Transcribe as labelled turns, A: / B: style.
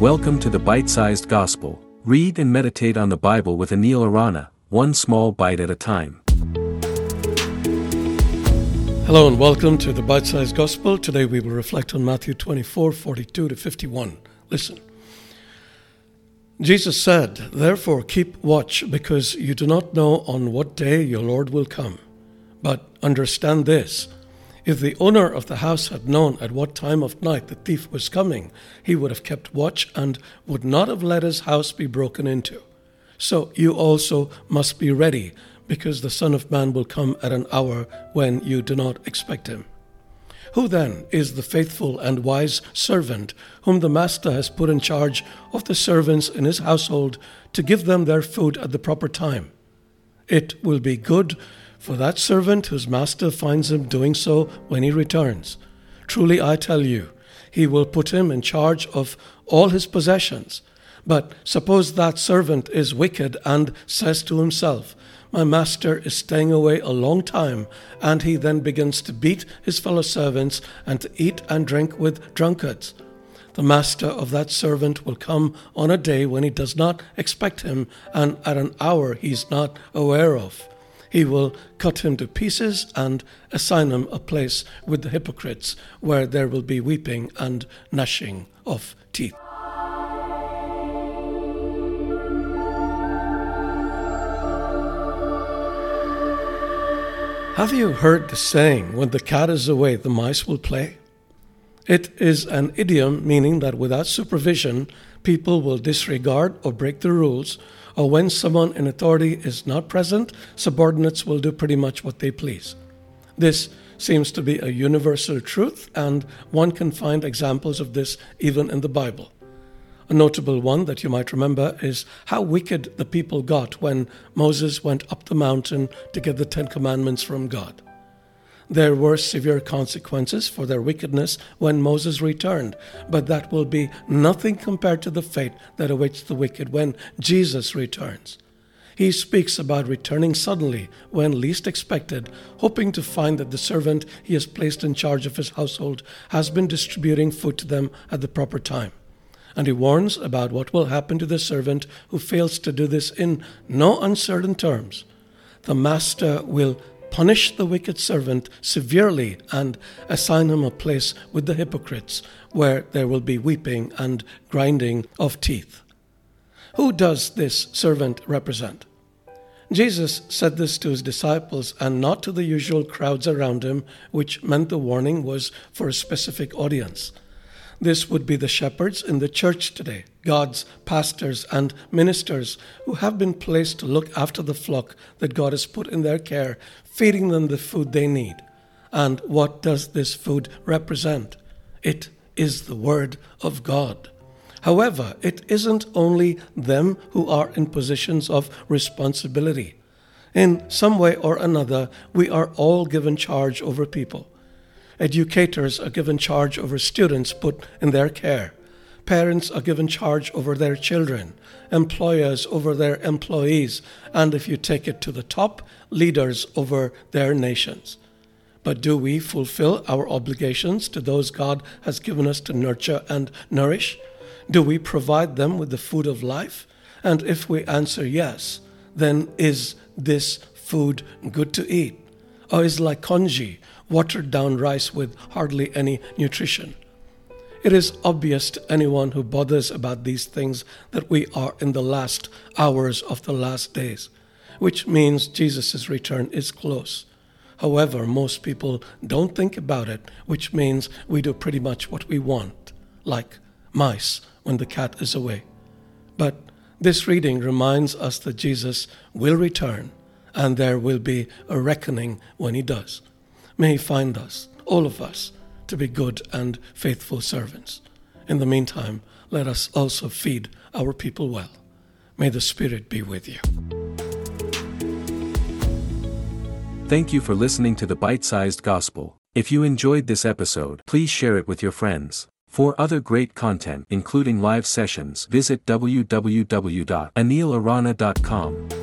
A: Welcome to the Bite Sized Gospel. Read and meditate on the Bible with Anil Arana, one small bite at a time.
B: Hello and welcome to the Bite Sized Gospel. Today we will reflect on Matthew 24 42 to 51. Listen. Jesus said, Therefore keep watch, because you do not know on what day your Lord will come. But understand this if the owner of the house had known at what time of night the thief was coming, he would have kept watch and would not have let his house be broken into. So you also must be ready, because the Son of Man will come at an hour when you do not expect him. Who then is the faithful and wise servant whom the master has put in charge of the servants in his household to give them their food at the proper time? It will be good for that servant whose master finds him doing so when he returns. Truly I tell you, he will put him in charge of all his possessions. But suppose that servant is wicked and says to himself, My master is staying away a long time, and he then begins to beat his fellow servants and to eat and drink with drunkards. The master of that servant will come on a day when he does not expect him, and at an hour he is not aware of he will cut him to pieces and assign him a place with the hypocrites, where there will be weeping and gnashing of teeth. Have you heard the saying, when the cat is away, the mice will play? It is an idiom meaning that without supervision, people will disregard or break the rules or when someone in authority is not present, subordinates will do pretty much what they please. This seems to be a universal truth, and one can find examples of this even in the Bible. A notable one that you might remember is how wicked the people got when Moses went up the mountain to get the Ten Commandments from God. There were severe consequences for their wickedness when Moses returned, but that will be nothing compared to the fate that awaits the wicked when Jesus returns. He speaks about returning suddenly when least expected, hoping to find that the servant he has placed in charge of his household has been distributing food to them at the proper time. And he warns about what will happen to the servant who fails to do this in no uncertain terms. The master will punish the wicked servant severely and assign him a place with the hypocrites, where there will be weeping and grinding of teeth. Who does this servant represent? Jesus said this to his disciples and not to the usual crowds around him, which meant the warning was for a specific audience. This would be the shepherds in the church today, God's pastors and ministers who have been placed to look after the flock that God has put in their care, feeding them the food they need. And what does this food represent? It is the Word of God. However, it isn't only them who are in positions of responsibility. In some way or another, we are all given charge over people. Educators are given charge over students put in their care. Parents are given charge over their children, employers over their employees, and if you take it to the top, leaders over their nations. But do we fulfill our obligations to those God has given us to nurture and nourish? Do we provide them with the food of life? And if we answer yes, then is this food good to eat? Oh, or is like congee, watered down rice with hardly any nutrition? It is obvious to anyone who bothers about these things that we are in the last hours of the last days, which means Jesus' return is close. However, most people don't think about it, which means we do pretty much what we want, like mice when the cat is away. But this reading reminds us that Jesus will return and there will be a reckoning when he does. May he find us, all of us, to be good and faithful servants. In the meantime, let us also feed our people well. May the Spirit be with you.
A: Thank you for listening to the Bite Sized Gospel. If you enjoyed this episode, please share it with your friends. For other great content, including live sessions, visit www.anilarana.com.